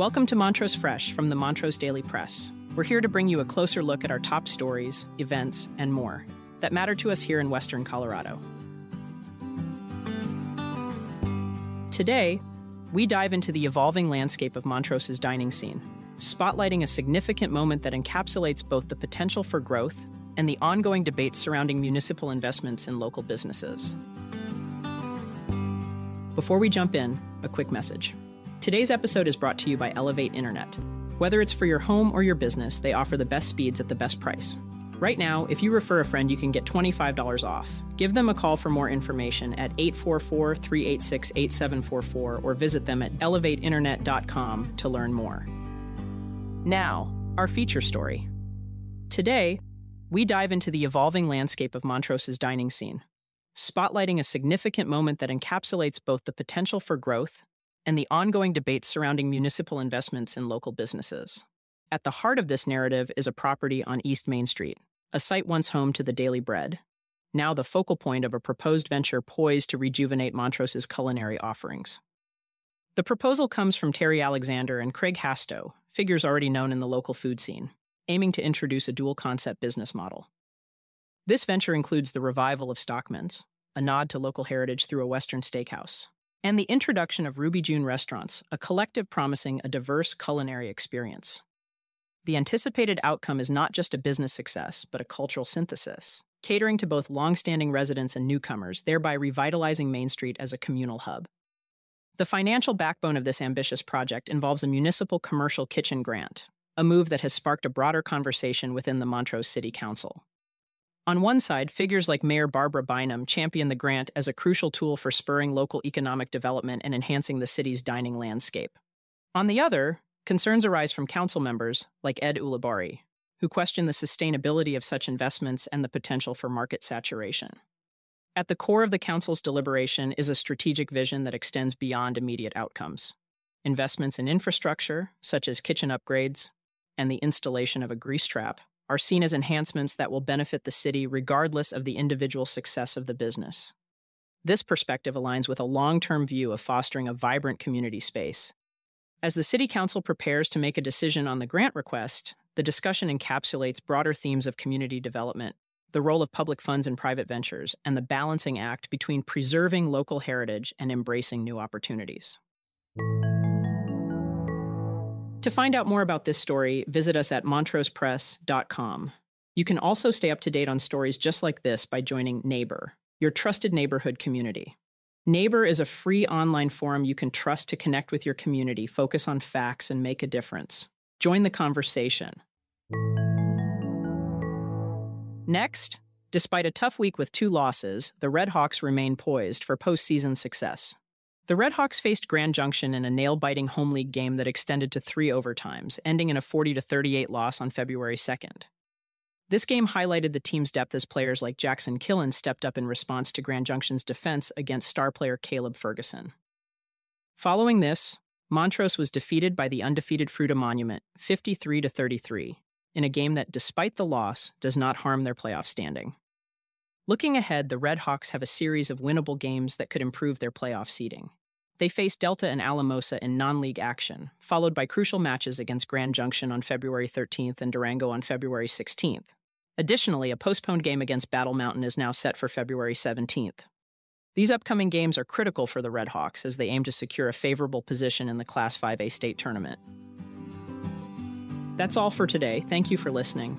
Welcome to Montrose Fresh from the Montrose Daily Press. We're here to bring you a closer look at our top stories, events, and more that matter to us here in Western Colorado. Today, we dive into the evolving landscape of Montrose's dining scene, spotlighting a significant moment that encapsulates both the potential for growth and the ongoing debates surrounding municipal investments in local businesses. Before we jump in, a quick message. Today's episode is brought to you by Elevate Internet. Whether it's for your home or your business, they offer the best speeds at the best price. Right now, if you refer a friend, you can get $25 off. Give them a call for more information at 844 386 8744 or visit them at elevateinternet.com to learn more. Now, our feature story. Today, we dive into the evolving landscape of Montrose's dining scene, spotlighting a significant moment that encapsulates both the potential for growth and the ongoing debates surrounding municipal investments in local businesses. At the heart of this narrative is a property on East Main Street, a site once home to the Daily Bread, now the focal point of a proposed venture poised to rejuvenate Montrose's culinary offerings. The proposal comes from Terry Alexander and Craig Hastow, figures already known in the local food scene, aiming to introduce a dual concept business model. This venture includes the revival of Stockman's, a nod to local heritage through a Western steakhouse, and the introduction of Ruby June restaurants, a collective promising a diverse culinary experience. The anticipated outcome is not just a business success, but a cultural synthesis, catering to both longstanding residents and newcomers, thereby revitalizing Main Street as a communal hub. The financial backbone of this ambitious project involves a municipal commercial kitchen grant, a move that has sparked a broader conversation within the Montrose City Council. On one side, figures like Mayor Barbara Bynum champion the grant as a crucial tool for spurring local economic development and enhancing the city's dining landscape. On the other, concerns arise from council members like Ed Ulibarri, who question the sustainability of such investments and the potential for market saturation. At the core of the council's deliberation is a strategic vision that extends beyond immediate outcomes. Investments in infrastructure, such as kitchen upgrades and the installation of a grease trap, are seen as enhancements that will benefit the city regardless of the individual success of the business. This perspective aligns with a long term view of fostering a vibrant community space. As the City Council prepares to make a decision on the grant request, the discussion encapsulates broader themes of community development, the role of public funds in private ventures, and the balancing act between preserving local heritage and embracing new opportunities. To find out more about this story, visit us at montrosepress.com. You can also stay up to date on stories just like this by joining Neighbor, your trusted neighborhood community. Neighbor is a free online forum you can trust to connect with your community, focus on facts, and make a difference. Join the conversation. Next, despite a tough week with two losses, the Red Hawks remain poised for postseason success. The Redhawks faced Grand Junction in a nail-biting home league game that extended to three overtimes, ending in a 40 38 loss on February 2nd. This game highlighted the team's depth as players like Jackson Killen stepped up in response to Grand Junction's defense against star player Caleb Ferguson. Following this, Montrose was defeated by the undefeated Fruita Monument, 53 33, in a game that, despite the loss, does not harm their playoff standing. Looking ahead, the Redhawks have a series of winnable games that could improve their playoff seeding. They face Delta and Alamosa in non league action, followed by crucial matches against Grand Junction on February 13th and Durango on February 16th. Additionally, a postponed game against Battle Mountain is now set for February 17th. These upcoming games are critical for the Redhawks as they aim to secure a favorable position in the Class 5A state tournament. That's all for today. Thank you for listening.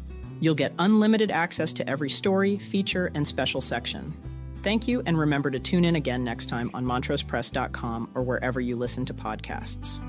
You'll get unlimited access to every story, feature, and special section. Thank you, and remember to tune in again next time on montrosepress.com or wherever you listen to podcasts.